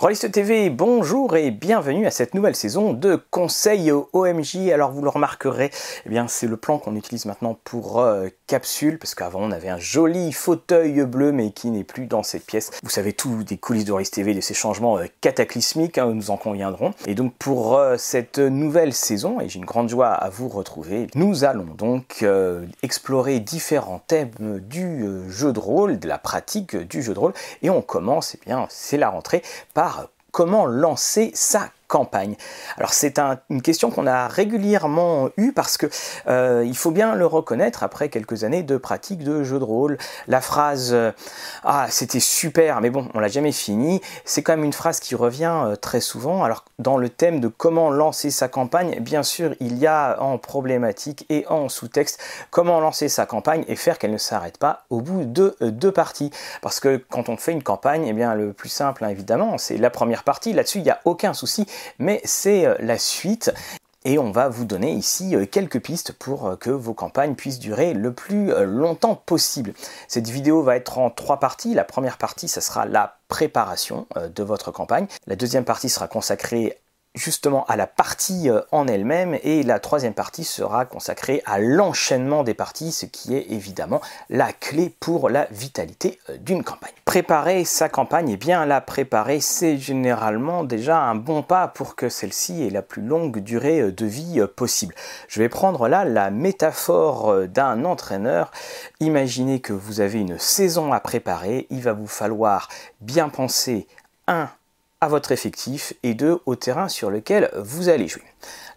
Rolliste TV, bonjour et bienvenue à cette nouvelle saison de Conseil OMJ. Alors vous le remarquerez, eh bien c'est le plan qu'on utilise maintenant pour euh, capsule, parce qu'avant on avait un joli fauteuil bleu mais qui n'est plus dans cette pièce. Vous savez tout des coulisses de Rolliste TV, de ces changements euh, cataclysmiques, hein, nous en conviendrons. Et donc pour euh, cette nouvelle saison, et j'ai une grande joie à vous retrouver, nous allons donc explorer différents thèmes du jeu de rôle, de la pratique du jeu de rôle, et on commence, eh bien c'est la rentrée, par comment lancer sa campagne Alors c'est une question qu'on a régulièrement eue parce que euh, il faut bien le reconnaître après quelques années de pratique de jeu de rôle. La phrase euh, ah c'était super mais bon on l'a jamais fini, c'est quand même une phrase qui revient euh, très souvent. Alors dans le thème de comment lancer sa campagne, bien sûr il y a en problématique et en sous-texte comment lancer sa campagne et faire qu'elle ne s'arrête pas au bout de deux parties. Parce que quand on fait une campagne, eh bien le plus simple hein, évidemment c'est la première partie. Là-dessus il n'y a aucun souci mais c'est euh, la suite. Et on va vous donner ici euh, quelques pistes pour euh, que vos campagnes puissent durer le plus longtemps possible. Cette vidéo va être en trois parties. La première partie, ce sera la préparation de votre campagne. La deuxième partie sera consacrée justement à la partie euh, en elle-même et la troisième partie sera consacrée à l'enchaînement des parties, ce qui est évidemment la clé pour la vitalité euh, d'une campagne. Préparer sa campagne, et eh bien la préparer, c'est généralement déjà un bon pas pour que celle-ci ait la plus longue durée euh, de vie possible. Je vais prendre là la métaphore d'un entraîneur. Imaginez que vous avez une saison à préparer, il va vous falloir bien penser un à votre effectif et deux au terrain sur lequel vous allez jouer.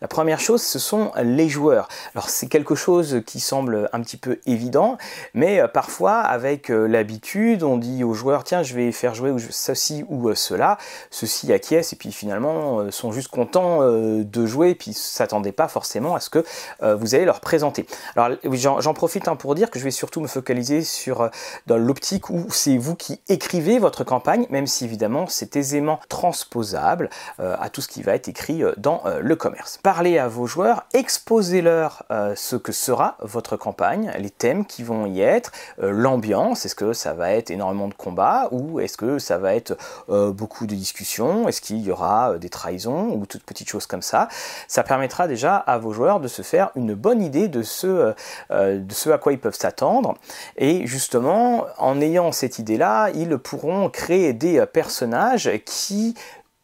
La première chose, ce sont les joueurs. Alors c'est quelque chose qui semble un petit peu évident, mais euh, parfois avec euh, l'habitude, on dit aux joueurs tiens, je vais faire jouer ceci ou euh, cela, ceux-ci acquiescent et puis finalement sont juste contents de jouer et puis s'attendaient pas forcément à ce que vous allez leur présenter. Alors j'en profite hein, pour dire que je vais surtout me focaliser sur dans l'optique où c'est vous qui écrivez votre campagne, même si évidemment c'est aisément transposable à tout ce qui va être écrit dans le commerce parlez à vos joueurs, exposez-leur euh, ce que sera votre campagne, les thèmes qui vont y être, euh, l'ambiance, est-ce que ça va être énormément de combats ou est-ce que ça va être euh, beaucoup de discussions, est-ce qu'il y aura des trahisons ou toutes petites choses comme ça. Ça permettra déjà à vos joueurs de se faire une bonne idée de ce, de ce à quoi ils peuvent s'attendre et justement en ayant cette idée-là, ils pourront créer des personnages qui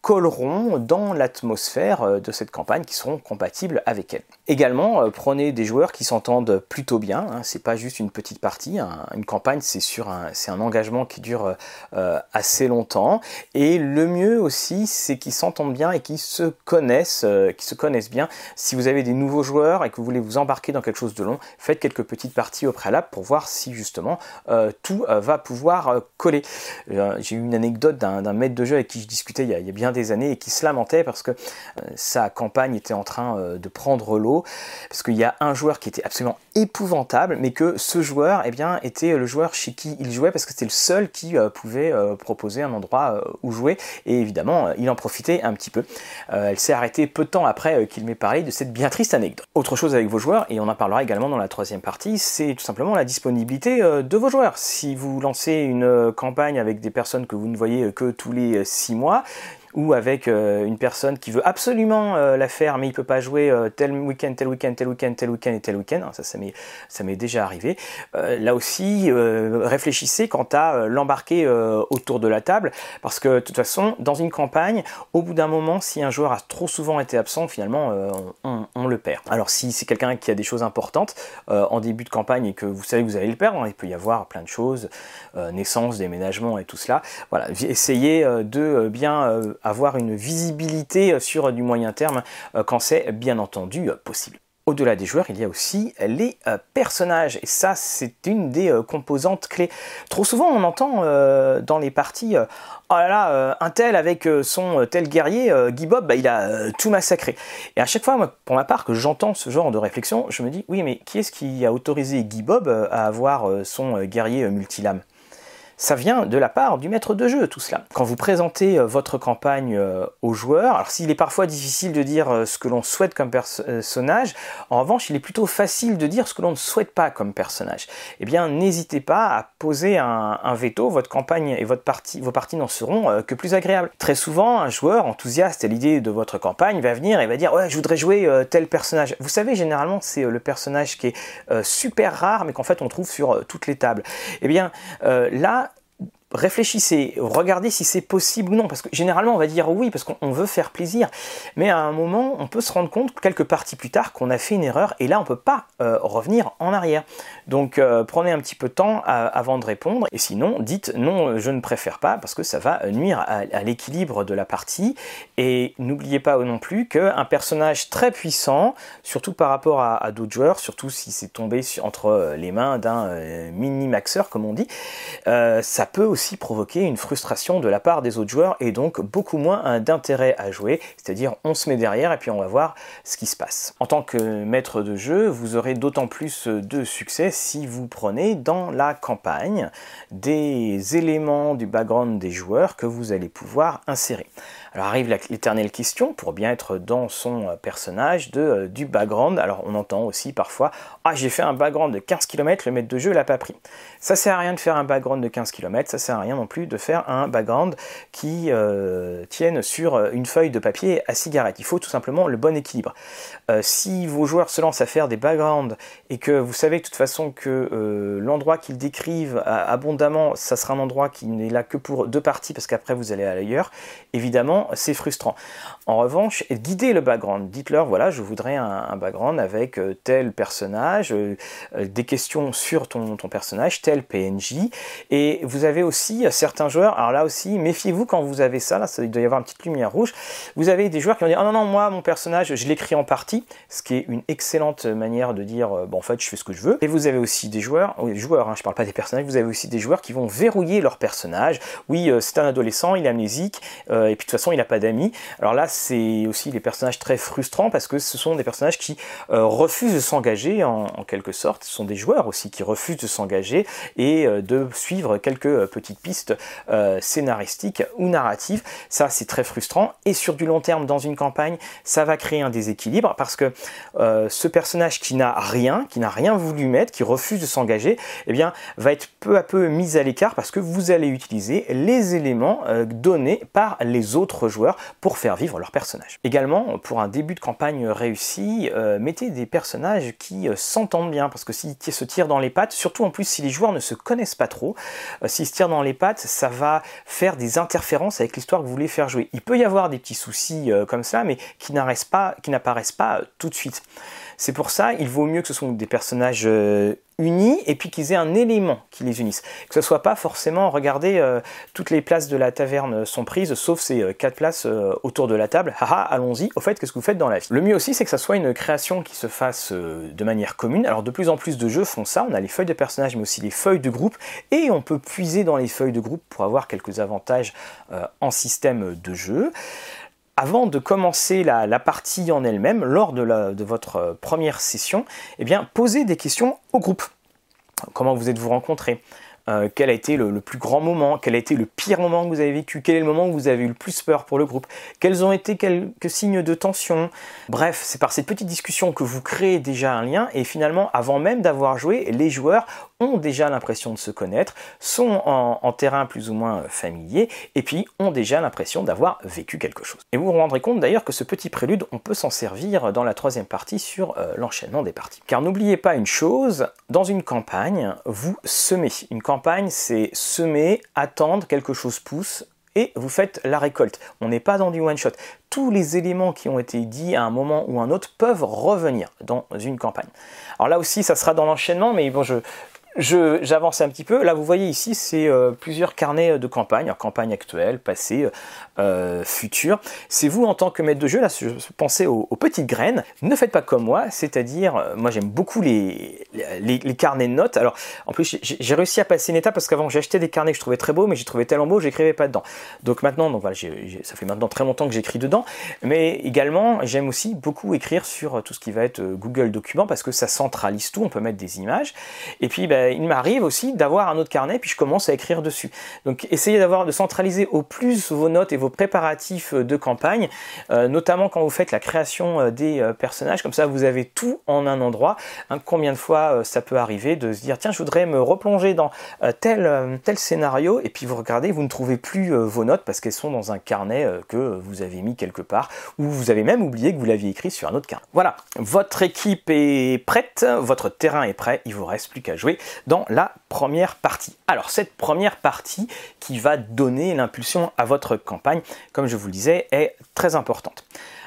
colleront dans l'atmosphère euh, de cette campagne, qui seront compatibles avec elle. Également, euh, prenez des joueurs qui s'entendent plutôt bien. Hein, c'est pas juste une petite partie. une campagne, c'est sur un, c'est un engagement qui dure euh, assez longtemps. Et le mieux aussi, c'est qu'ils s'entendent bien et qu'ils se connaissent, qui se connaissent bien. Si vous avez des nouveaux joueurs et que vous voulez vous embarquer dans quelque chose de long, faites quelques petites parties au préalable pour voir si justement tout va pouvoir coller. J'ai eu une anecdote d'un, maître de jeu avec qui je discutais il y a, il y a bien des années et qui se lamentait parce que euh, sa campagne était en train euh, de prendre l'eau, parce qu'il y a un joueur qui était absolument épouvantable, mais que ce joueur eh bien, était le joueur chez qui il jouait parce que c'était le seul qui euh, pouvait proposer un endroit où jouer, et évidemment il en profitait un petit peu. elle s'est arrêtée peu de temps après qu'il m'ait parlé de cette bien triste anecdote. Autre chose avec vos joueurs, et on en parlera également dans la troisième partie, c'est tout simplement la disponibilité de vos joueurs. Si vous lancez une campagne avec des personnes que vous ne voyez que tous les six mois, ou avec euh, une personne qui veut absolument euh, la faire mais il peut pas jouer euh, tel week-end, tel week-end, tel week-end, tel week-end et tel week-end, ça ça m'est déjà arrivé. là aussi, réfléchissez quant à l'embarquer autour de la table parce que de toute façon, dans une campagne, au bout d'un moment, si un joueur a trop souvent été absent, finalement, on, on, le perd. Alors si c'est quelqu'un qui a des choses importantes en début de campagne et que vous savez que vous allez le perdre, hein, il peut y avoir plein de choses, naissance, déménagement et tout cela. Voilà, essayez de bien avoir une visibilité euh, sur du moyen terme euh, quand c'est bien entendu euh, possible. Au-delà des joueurs, il y a aussi les personnages. Et ça, c'est une des composantes clés. Trop souvent, on entend dans les parties Oh là là, un tel avec son tel guerrier, Guy Bob, bah, il a tout massacré. Et à chaque fois, pour ma part, que j'entends ce genre de réflexion, je me dis oui, mais qui est-ce qui a autorisé Guy Bob à avoir son guerrier multilame? Ça vient de la part du maître de jeu, tout cela. Quand vous présentez euh, votre campagne euh, aux joueurs, alors s'il est parfois difficile de dire euh, ce que l'on souhaite comme personnage, en revanche, il est plutôt facile de dire ce que l'on ne souhaite pas comme personnage. Eh bien, n'hésitez pas à poser un, veto, votre campagne et votre partie, vos parties n'en seront que plus agréables. Très souvent, un joueur enthousiaste à l'idée de votre campagne va venir et va dire ouais, je voudrais jouer tel personnage. Vous savez, généralement, c'est le personnage qui est super rare, mais qu'en fait on trouve sur toutes les tables. Eh bien, là, réfléchissez, regardez si c'est possible ou non, parce que généralement on va dire oui, parce qu'on veut faire plaisir, mais à un moment on peut se rendre compte quelques parties plus tard qu'on a fait une erreur, et là on peut pas euh, revenir en arrière. Donc euh, prenez un petit peu de temps avant de répondre, et sinon dites non, je ne préfère pas, parce que ça va nuire à, l'équilibre de la partie, et n'oubliez pas non plus qu'un personnage très puissant, surtout par rapport à, d'autres joueurs, surtout si c'est tombé entre les mains d'un euh, mini-maxeur comme on dit, ça peut aussi provoquer une frustration de la part des autres joueurs et donc beaucoup moins d'intérêt à jouer, c'est-à-dire on se met derrière et puis on va voir ce qui se passe. En tant que maître de jeu, vous aurez d'autant plus de succès si vous prenez dans la campagne des éléments du background des joueurs que vous allez pouvoir insérer. Alors arrive l'éternelle question, pour bien être dans son euh, personnage, de, euh, du background. Alors on entend aussi parfois Ah, j'ai fait un background de 15 km, le maître de jeu l'a pas pris. Ça sert à rien de faire un background de 15 km, ça sert à rien non plus de faire un background qui euh, tienne sur une feuille de papier à cigarette. Il faut tout simplement le bon équilibre. si vos joueurs se lancent à faire des backgrounds et que vous savez de toute façon que l'endroit qu'ils décrivent abondamment, ça sera un endroit qui n'est là que pour deux parties parce qu'après vous allez à l'ailleurs, évidemment c'est frustrant. En revanche, guidez le background. Dites-leur, voilà, je voudrais un, background avec euh, tel personnage, euh, euh, des questions sur ton, personnage, tel PNJ. Et vous avez aussi certains joueurs, alors là aussi, méfiez-vous quand vous avez ça, là, ça, il doit y avoir une petite lumière rouge. Vous avez des joueurs qui vont dire, ah non, non, moi, mon personnage, je l'écris en partie, ce qui est une excellente manière de dire, bon, en fait, je fais ce que je veux. Et vous avez aussi des joueurs, joueurs, hein, je parle pas des personnages, vous avez aussi des joueurs qui vont verrouiller leur personnage. Oui, c'est un adolescent, il est amnésique, et puis de toute façon, il n'a pas d'amis. Alors là, c'est aussi des personnages très frustrants parce que ce sont des personnages qui euh, refusent de s'engager en, quelque sorte. Ce sont des joueurs aussi qui refusent de s'engager et euh, de suivre quelques euh, petites pistes scénaristiques ou narratives. Ça, c'est très frustrant. Et sur du long terme, dans une campagne, ça va créer un déséquilibre parce que ce personnage qui n'a rien, qui n'a rien voulu mettre, qui refuse de s'engager, eh bien, va être peu à peu mis à l'écart parce que vous allez utiliser les éléments donnés par les autres joueurs pour faire vivre leur personnage. Également, pour un début de campagne réussi, euh, mettez des personnages qui euh, s'entendent bien, parce que s'ils se tirent dans les pattes, surtout en plus si les joueurs ne se connaissent pas trop, euh, s'ils se tirent dans les pattes, ça va faire des interférences avec l'histoire que vous voulez faire jouer. Il peut y avoir des petits soucis comme ça, mais qui n'apparaissent pas, pas tout de suite. C'est pour ça, il vaut mieux que ce soit des personnages unis et puis qu'ils aient un élément qui les unisse. Que ce soit pas forcément, regardez, euh, toutes les places de la taverne sont prises, sauf ces euh, quatre places euh, autour de la table. Haha, allons-y. Au fait, qu'est-ce que vous faites dans la vie? Le mieux aussi, c'est que ça soit une création qui se fasse de manière commune. Alors de plus en plus de jeux font ça. On a les feuilles de personnages, mais aussi les feuilles de groupe, et on peut puiser dans les feuilles de groupe pour avoir quelques avantages en système de jeu avant de commencer la, partie en elle-même, lors de, votre euh, première session, eh bien, posez des questions au groupe. Comment vous êtes-vous rencontrés? Euh, quel a été le, plus grand moment, quel a été le pire moment que vous avez vécu, quel est le moment où vous avez eu le plus peur pour le groupe, quels ont été quelques signes de tension? Bref, c'est par cette petite discussion que vous créez déjà un lien et finalement, avant même d'avoir joué, les joueurs ont déjà l'impression de se connaître, sont en, terrain plus ou moins familier et puis ont déjà l'impression d'avoir vécu quelque chose. Et vous vous rendrez compte d'ailleurs que ce petit prélude, on peut s'en servir dans la troisième partie sur euh, l'enchaînement des parties. Car n'oubliez pas une chose, dans une campagne, vous semez. Une campagne c'est semer, attendre, quelque chose pousse, et vous faites la récolte. On n'est pas dans du one-shot. Tous les éléments qui ont été dits à un moment ou un autre peuvent revenir dans une campagne. Alors là aussi, ça sera dans l'enchaînement, mais bon, je, j'avance un petit peu. Là, vous voyez ici, c'est euh, plusieurs carnets de campagne, campagne actuelle, passée, euh, future. C'est vous en tant que maître de jeu, là, pensez aux, petites graines. Ne faites pas comme moi, c'est-à-dire, euh, moi j'aime beaucoup les, les, carnets de notes. Alors, en plus, j'ai réussi à passer une étape parce qu'avant j'achetais des carnets que je trouvais très beaux, mais j'ai trouvé tellement beaux, j'écrivais pas dedans. Donc maintenant, donc voilà, ça fait maintenant très longtemps que j'écris dedans, mais également j'aime aussi beaucoup écrire sur tout ce qui va être Google Documents parce que ça centralise tout. On peut mettre des images. Et puis, ben, ben, il m'arrive aussi d'avoir un autre carnet, puis je commence à écrire dessus. Donc essayez d'avoir de centraliser au plus vos notes et vos préparatifs de campagne, euh, notamment quand vous faites la création euh, des euh, personnages, comme ça vous avez tout en un endroit. Hein, combien de fois ça peut arriver de se dire tiens je voudrais me replonger dans tel, tel scénario, et puis vous regardez, vous ne trouvez plus vos notes parce qu'elles sont dans un carnet que vous avez mis quelque part, ou vous avez même oublié que vous l'aviez écrit sur un autre carnet. Voilà, votre équipe est prête, votre terrain est prêt, il vous reste plus qu'à jouer dans la première partie. Alors cette première partie qui va donner l'impulsion à votre campagne, comme je vous le disais, est très importante.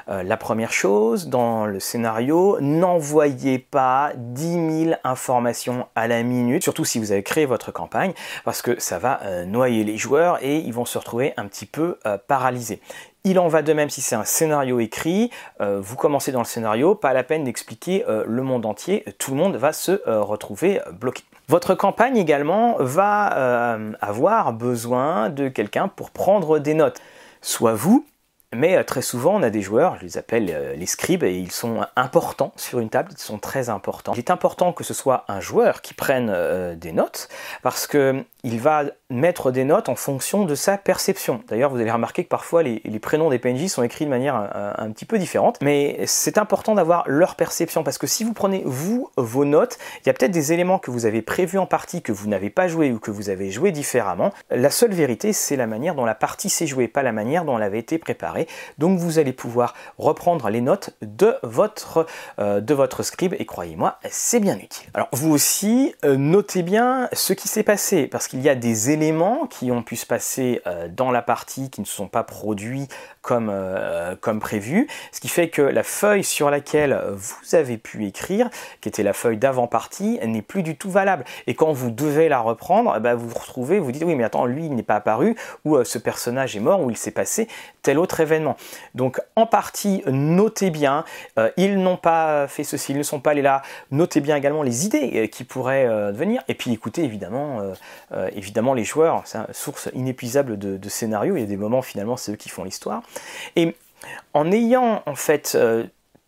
Euh, la première chose dans le scénario, n'envoyez pas 10 000 informations à la minute, surtout si vous avez créé votre campagne, parce que ça va euh, noyer les joueurs et ils vont se retrouver un petit peu euh, paralysés. Il en va de même si c'est un scénario écrit, vous commencez dans le scénario, pas la peine d'expliquer le monde entier, tout le monde va se retrouver bloqué. Votre campagne également va euh, avoir besoin de quelqu'un pour prendre des notes. Soit vous, mais euh, très souvent, on a des joueurs, je les appelle euh, les scribes, et ils sont importants sur une table, ils sont très importants. Il est important que ce soit un joueur qui prenne euh, des notes, parce qu'il va mettre des notes en fonction de sa perception. D'ailleurs, vous allez remarquer que parfois les, prénoms des PNJ sont écrits de manière un, petit peu différente, mais c'est important d'avoir leur perception, parce que si vous prenez, vous, vos notes, il y a peut-être des éléments que vous avez prévus en partie, que vous n'avez pas joué ou que vous avez joué différemment. La seule vérité, c'est la manière dont la partie s'est jouée, pas la manière dont elle avait été préparée. Donc vous allez pouvoir reprendre les notes de votre, euh, de votre scribe. Et croyez-moi, c'est bien utile. Alors vous aussi, euh, notez bien ce qui s'est passé parce qu'il y a des éléments qui ont pu se passer euh, dans la partie qui ne sont pas produits comme, prévu, ce qui fait que la feuille sur laquelle vous avez pu écrire, qui était la feuille d'avant-partie, n'est plus du tout valable. Et quand vous devez la reprendre, bah, vous vous retrouvez, vous dites oui mais attends, lui il n'est pas apparu, ou ce personnage est mort, ou il s'est passé tel autre donc en partie, notez bien, euh, ils n'ont pas fait ceci, ils ne sont pas allés là. Notez bien également les idées euh, qui pourraient euh, venir. Et puis écoutez évidemment, évidemment les joueurs, c'est source inépuisable de, de scénarios. Il y a des moments finalement c'est eux qui font l'histoire. Et en ayant en fait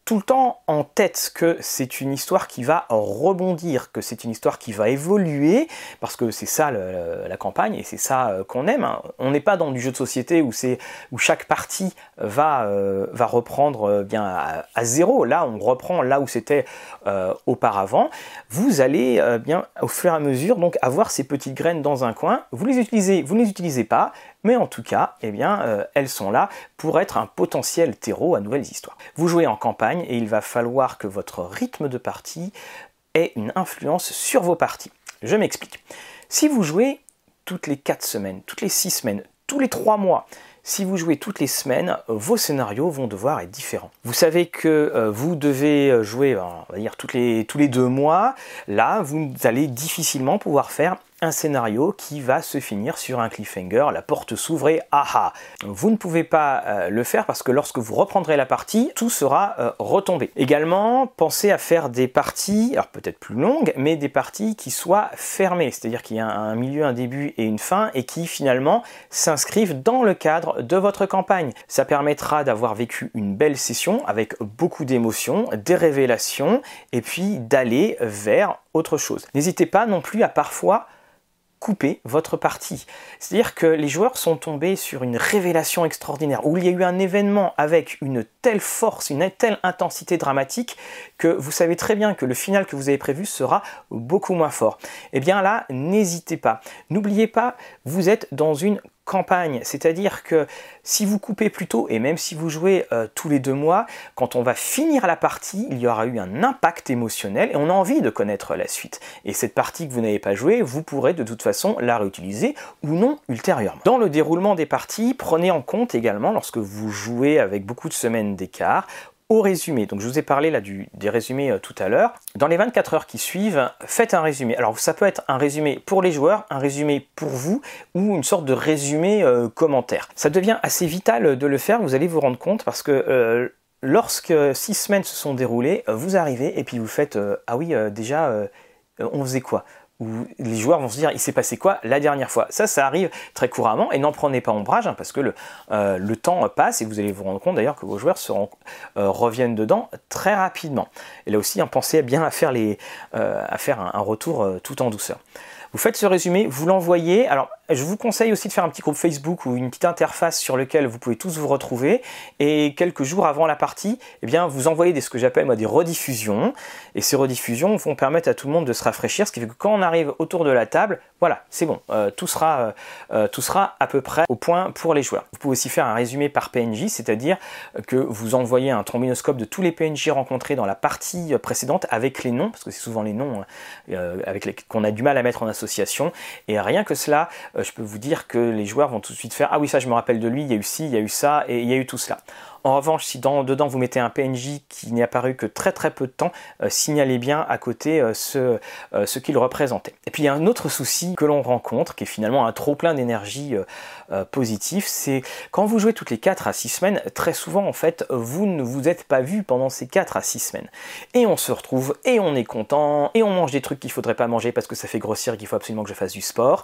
tout le temps en tête que c'est une histoire qui va rebondir, que c'est une histoire qui va évoluer, parce que c'est ça la campagne et c'est ça euh, qu'on aime. Hein. On n'est pas dans du jeu de société où où chaque partie va euh, va reprendre euh, bien à, zéro. Là, on reprend là où c'était auparavant. Vous allez bien au fur et à mesure donc avoir ces petites graines dans un coin. Vous les utilisez, vous ne les utilisez pas, mais en tout cas, eh bien, euh, elles sont là pour être un potentiel terreau à nouvelles histoires. Vous jouez en campagne et il va falloir que votre rythme de partie ait une influence sur vos parties. Je m'explique. Si vous jouez toutes les 4 semaines, toutes les 6 semaines, tous les 3 mois, si vous jouez toutes les semaines, vos scénarios vont devoir être différents. Vous savez que euh, vous devez jouer, on va dire, toutes les, tous les deux mois. Là, vous allez difficilement pouvoir faire un scénario qui va se finir sur un cliffhanger, la porte s'ouvre et aha Vous ne pouvez pas euh, le faire parce que lorsque vous reprendrez la partie, tout sera euh, retombé. Également, pensez à faire des parties, alors peut-être plus longues, mais des parties qui soient fermées, c'est-à-dire qu'il y a un milieu, un début et une fin et qui finalement s'inscrivent dans le cadre de votre campagne. Ça permettra d'avoir vécu une belle session avec beaucoup d'émotions, des révélations et puis d'aller vers autre chose. N'hésitez pas non plus à parfois couper votre partie. C'est-à-dire que les joueurs sont tombés sur une révélation extraordinaire, où il y a eu un événement avec une telle force, une telle intensité dramatique, que vous savez très bien que le final que vous avez prévu sera beaucoup moins fort. Et eh bien là, n'hésitez pas. N'oubliez pas, vous êtes dans une campagne, c'est-à-dire que si vous coupez plus tôt, et même si vous jouez euh, tous les deux mois, quand on va finir la partie, il y aura eu un impact émotionnel et on a envie de connaître la suite. Et cette partie que vous n'avez pas jouée, vous pourrez de toute façon la réutiliser ou non ultérieurement. Dans le déroulement des parties, prenez en compte également, lorsque vous jouez avec beaucoup de semaines d'écart, résumé. Donc je vous ai parlé là du, des résumés euh, tout à l'heure. Dans les 24 heures qui suivent, faites un résumé. Alors ça peut être un résumé pour les joueurs, un résumé pour vous ou une sorte de résumé euh, commentaire. Ça devient assez vital de le faire, vous allez vous rendre compte parce que euh, lorsque six semaines se sont déroulées, vous arrivez et puis vous faites ah oui déjà on faisait quoi? Où les joueurs vont se dire il s'est passé quoi la dernière fois? Ça, ça arrive très couramment et n'en prenez pas ombrage hein, parce que le, euh, le, temps passe et vous allez vous rendre compte d'ailleurs que vos joueurs euh, reviennent dedans très rapidement. Et là aussi, hein, pensez bien à faire, les, à faire un retour tout en douceur. Vous faites ce résumé, vous l'envoyez. Alors, je vous conseille aussi de faire un petit groupe Facebook ou une petite interface sur lequel vous pouvez tous vous retrouver. Et quelques jours avant la partie, eh bien, vous envoyez des, ce que j'appelle moi des rediffusions. Et ces rediffusions vont permettre à tout le monde de se rafraîchir, ce qui fait que quand on arrive autour de la table, voilà, c'est bon, euh, tout, sera, euh, euh, tout sera à peu près au point pour les joueurs. Vous pouvez aussi faire un résumé par PNJ, c'est-à-dire que vous envoyez un trombinoscope de tous les PNJ rencontrés dans la partie précédente avec les noms, parce que c'est souvent les noms avec qu'on a du mal à mettre en association et rien que cela, euh, je peux vous dire que les joueurs vont tout de suite faire Ah oui, ça je me rappelle de lui, il y a eu ci, il y a eu ça, et il y a eu tout cela. En revanche, si dans, dedans vous mettez un PNJ qui n'est apparu que très très peu de temps, euh, signalez bien à côté euh, ce, euh, ce qu'il représentait. Et puis il y a un autre souci que l'on rencontre, qui est finalement un trop plein d'énergie positive, c'est quand vous jouez toutes les 4 à 6 semaines, très souvent en fait, vous ne vous êtes pas vu pendant ces 4 à 6 semaines. Et on se retrouve, et on est content, et on mange des trucs qu'il faudrait pas manger parce que ça fait grossir qu'il faut absolument que je fasse du sport.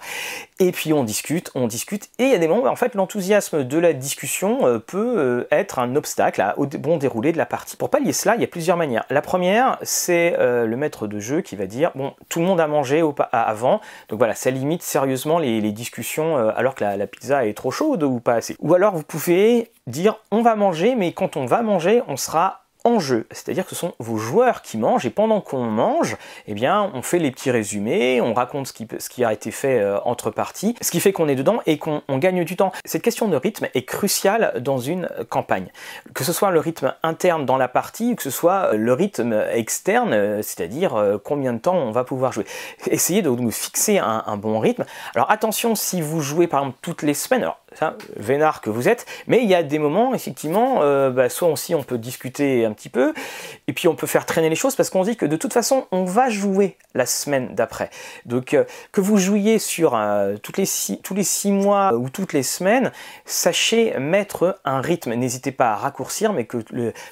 Et puis on discute, on discute, et il y a des moments où en fait l'enthousiasme de la discussion peut être un obstacle au bon déroulé de la partie. Pour pallier cela, il y a plusieurs manières. La première, c'est euh, le maître de jeu qui va dire bon, tout le monde a mangé avant, donc voilà, ça limite sérieusement les, discussions euh, alors que la, pizza est trop chaude ou pas assez. Ou alors vous pouvez dire on va manger, mais quand on va manger, on sera en jeu, c'est-à-dire que ce sont vos joueurs qui mangent et pendant qu'on mange, eh bien, on fait les petits résumés, on raconte ce qui, a été fait euh, entre parties, ce qui fait qu'on est dedans et qu'on gagne du temps. Cette question de rythme est cruciale dans une campagne, que ce soit le rythme interne dans la partie ou que ce soit le rythme externe, euh, c'est-à-dire euh, combien de temps on va pouvoir jouer. Essayez de nous fixer un, bon rythme. Alors attention si vous jouez par exemple toutes les semaines, vénard que vous êtes, mais il y a des moments effectivement, bah, soit aussi on peut discuter un petit peu, et puis on peut faire traîner les choses parce qu'on dit que de toute façon on va jouer la semaine d'après. Donc euh, que vous jouiez sur euh, tous les six mois ou toutes les semaines, sachez mettre un rythme. N'hésitez pas à raccourcir, mais que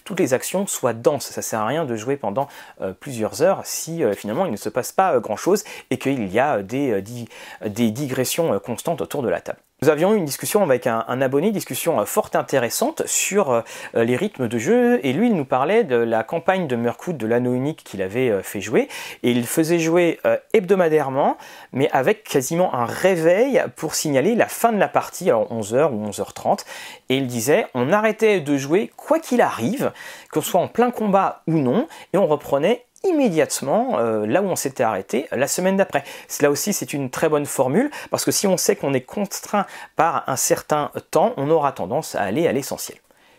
toutes les actions soient denses. Ça sert à rien de jouer pendant euh, plusieurs heures si finalement il ne se passe pas grand chose et qu'il y a des digressions constantes autour de la table. Nous avions eu une discussion avec un, abonné, discussion euh, fort intéressante sur euh, les rythmes de jeu, et lui il nous parlait de la campagne de Mirkwood de l'anneau unique qu'il avait euh, fait jouer, et il faisait jouer hebdomadairement, mais avec quasiment un réveil pour signaler la fin de la partie, alors 11h ou 11h30, et il disait on arrêtait de jouer quoi qu'il arrive, ce soit en plein combat ou non, et on reprenait immédiatement euh, là où on s'était arrêté la semaine d'après. Là aussi, c'est une très bonne formule parce que si on sait qu'on est contraint par un certain temps, on aura tendance à aller à l'essentiel.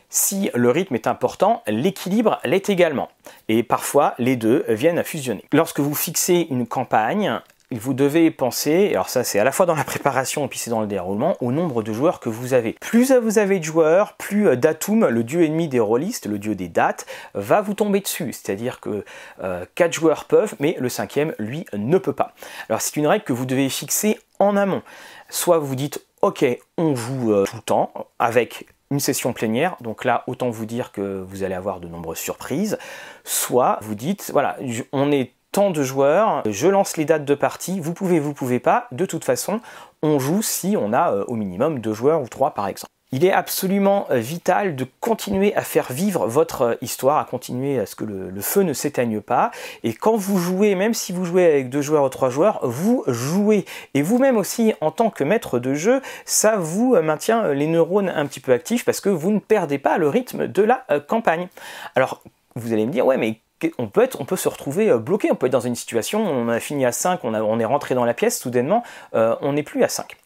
Si le rythme est important, l'équilibre l'est également. Et parfois, les deux viennent à fusionner. Lorsque vous fixez une campagne, vous devez penser, alors ça c'est à la fois dans la préparation et puis c'est dans le déroulement, au nombre de joueurs que vous avez. Plus vous avez de joueurs, plus euh, Datum, le dieu ennemi des rôlistes, le dieu des dates, va vous tomber dessus. C'est-à-dire que euh, 4 joueurs peuvent, mais le cinquième, lui, ne peut pas. Alors c'est une règle que vous devez fixer en amont. Soit vous dites, ok, on joue euh, tout le temps, avec une session plénière, donc là autant vous dire que vous allez avoir de nombreuses surprises, soit vous dites, voilà, on est tant de joueurs, je lance les dates de partie, vous pouvez, vous pouvez pas, de toute façon, on joue si on a euh, au minimum deux joueurs ou trois par exemple. Il est absolument euh, vital de continuer à faire vivre votre euh, histoire, à continuer à ce que le, feu ne s'éteigne pas. Et quand vous jouez, même si vous jouez avec deux joueurs ou trois joueurs, vous jouez. Et vous-même aussi, en tant que maître de jeu, ça vous maintient les neurones un petit peu actifs parce que vous ne perdez pas le rythme de la campagne. Alors, vous allez me dire, ouais, mais on peut, on se retrouver euh, bloqué, on peut être dans une situation, on a fini à 5, on, est rentré dans la pièce, soudainement, euh, on n'est plus à 5.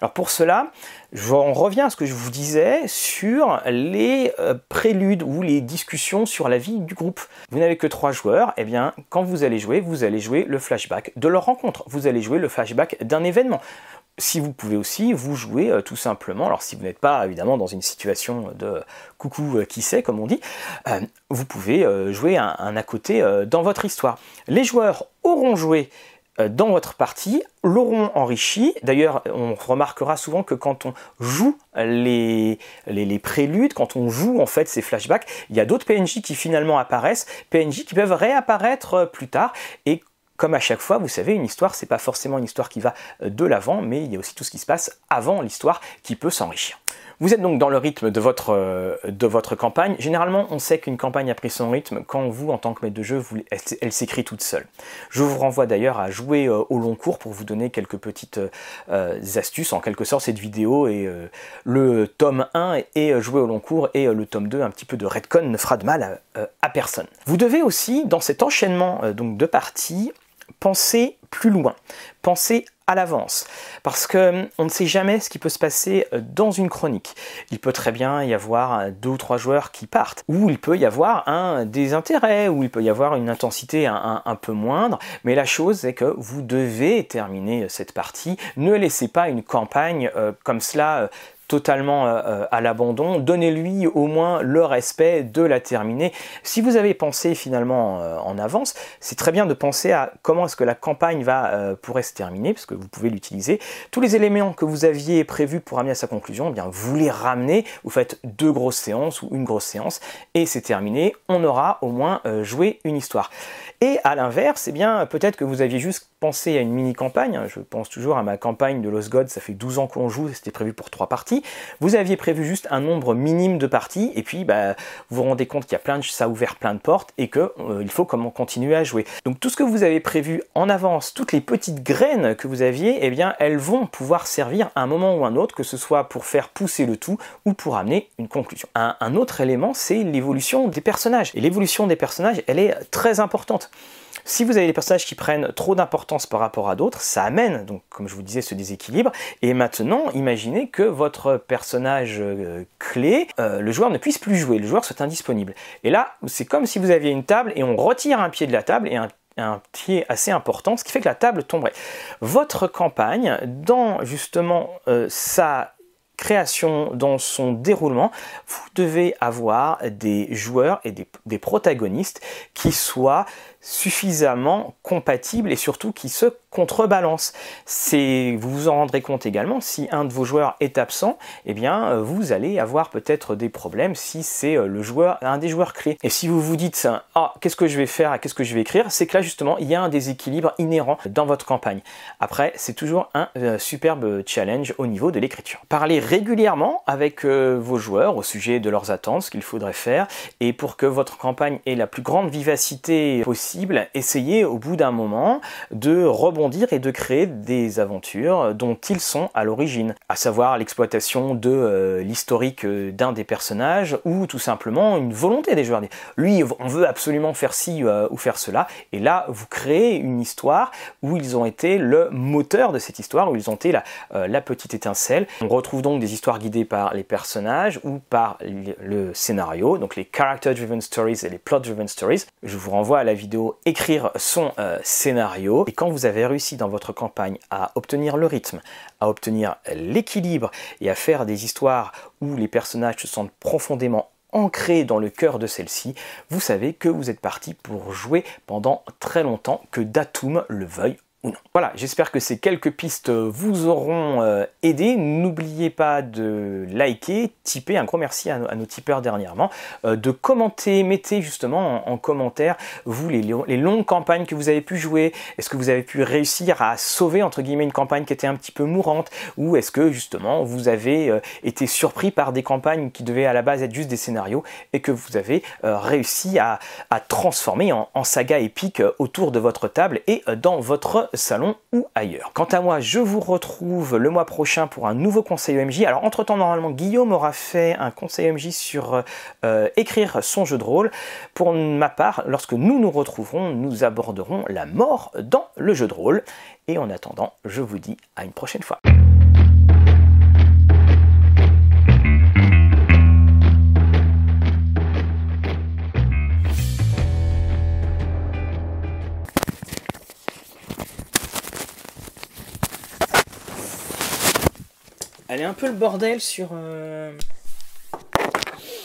Alors pour cela, j'en reviens à ce que je vous disais sur les euh, préludes ou les discussions sur la vie du groupe. Vous n'avez que trois joueurs, et eh bien quand vous allez jouer, vous allez jouer le flashback de leur rencontre, vous allez jouer le flashback d'un événement si vous pouvez aussi, vous jouer euh, tout simplement, alors si vous n'êtes pas évidemment dans une situation de coucou euh, qui sait, comme on dit, euh, vous pouvez jouer un, à côté dans votre histoire. Les joueurs auront joué dans votre partie, l'auront enrichi. D'ailleurs, on remarquera souvent que quand on joue les, préludes, quand on joue en fait ces flashbacks, il y a d'autres PNJ qui finalement apparaissent, PNJ qui peuvent réapparaître plus tard, et comme à chaque fois, vous savez, une histoire, c'est pas forcément une histoire qui va de l'avant, mais il y a aussi tout ce qui se passe avant l'histoire qui peut s'enrichir. Vous êtes donc dans le rythme de votre, euh, de votre campagne. Généralement, on sait qu'une campagne a pris son rythme quand vous, en tant que maître de jeu, elle, s'écrit toute seule. Je vous renvoie d'ailleurs à jouer euh, au long cours pour vous donner quelques petites euh, astuces. En quelque sorte, cette vidéo est le tome 1 et jouer au long cours et le tome 2, un petit peu de redcon ne fera de mal à, à personne. Vous devez aussi, dans cet enchaînement donc de parties, penser plus loin, penser à l'avance, parce que hum, on ne sait jamais ce qui peut se passer euh, dans une chronique. Il peut très bien y avoir euh, deux ou trois joueurs qui partent, ou il peut y avoir un désintérêt, ou il peut y avoir une intensité un, peu moindre, mais la chose est que vous devez terminer cette partie. Ne laissez pas une campagne euh, comme cela euh, euh, à l'abandon, donnez-lui au moins le respect de la terminer. Si vous avez pensé finalement euh, en avance, c'est très bien de penser à comment est-ce que la campagne va pourrait se terminer, parce que vous pouvez l'utiliser. Tous les éléments que vous aviez prévus pour amener à sa conclusion, eh vous les ramenez, vous faites deux grosses séances ou une grosse séance, et c'est terminé, on aura au moins joué une histoire. Et à l'inverse, eh bien peut-être que vous aviez juste pensé à une mini-campagne, je pense toujours à ma campagne de Lost Gods, ça fait 12 ans qu'on joue, c'était prévu pour trois parties, vous aviez prévu juste un nombre minime de parties, et puis bah, vous vous rendez compte qu'il y a plein de, ça a ouvert plein de portes, et qu'il euh, faut comment continuer à jouer. Donc tout ce que vous avez prévu en avance, toutes les petites graines que vous aviez, eh bien elles vont pouvoir servir à un moment ou un autre, que ce soit pour faire pousser le tout, ou pour amener une conclusion. Un autre élément, c'est l'évolution des personnages. Et l'évolution des personnages, elle est très importante. Si vous avez des personnages qui prennent trop d'importance par rapport à d'autres, ça amène, donc comme je vous disais, ce déséquilibre. Et maintenant, imaginez que votre personnage euh, clé, euh, le joueur ne puisse plus jouer, le joueur soit indisponible. Et là, c'est comme si vous aviez une table et on retire un pied de la table et un pied assez important, ce qui fait que la table tomberait. Votre campagne, dans justement euh, sa création, dans son déroulement, vous devez avoir des joueurs et des protagonistes qui soient suffisamment compatibles et surtout qui se contrebalance. Vous vous en rendrez compte également, si un de vos joueurs est absent, eh bien, euh, vous allez avoir peut-être des problèmes si c'est euh, le joueur, un des joueurs clés. Et si vous vous dites, ah, qu'est-ce que je vais faire, qu'est-ce que je vais écrire, c'est que là, justement, il y a un déséquilibre inhérent dans votre campagne. Après, c'est toujours un euh, superbe challenge au niveau de l'écriture. Parlez régulièrement avec vos joueurs au sujet de leurs attentes, ce qu'il faudrait faire, et pour que votre campagne ait la plus grande vivacité possible, essayez au bout d'un moment de rebondir et de créer des aventures dont ils sont à l'origine, à savoir l'exploitation de euh, l'historique euh, d'un des personnages ou tout simplement une volonté des joueurs. Lui, on veut absolument faire ci euh, ou faire cela, et là, vous créez une histoire où ils ont été le moteur de cette histoire, où ils ont été la, la petite étincelle. On retrouve donc des histoires guidées par les personnages ou par le scénario, donc les character-driven stories et les plot-driven stories. Je vous renvoie à la vidéo écrire son scénario, et quand vous avez réussi dans votre campagne à obtenir le rythme, à obtenir l'équilibre et à faire des histoires où les personnages se sentent profondément ancrés dans le cœur de celle-ci, vous savez que vous êtes parti pour jouer pendant très longtemps, que Datum le veuille voilà, j'espère que ces quelques pistes vous auront euh, aidé. N'oubliez pas de liker, tiper, un gros merci à, nos, tipeurs dernièrement, euh, de commenter, mettez justement en, commentaire, vous, les, longues campagnes que vous avez pu jouer, est-ce que vous avez pu réussir à sauver, entre guillemets, une campagne qui était un petit peu mourante, ou est-ce que justement vous avez euh, été surpris par des campagnes qui devaient à la base être juste des scénarios, et que vous avez réussi à, transformer en, saga épique autour de votre table et dans votre salon ou ailleurs. Quant à moi, je vous retrouve le mois prochain pour un nouveau conseil OMJ. Alors entre-temps, normalement, Guillaume aura fait un conseil OMJ sur euh, écrire son jeu de rôle. Pour ma part, lorsque nous nous retrouverons, nous aborderons la mort dans le jeu de rôle. Et en attendant, je vous dis à une prochaine fois. Elle est un peu le bordel sur... Euh,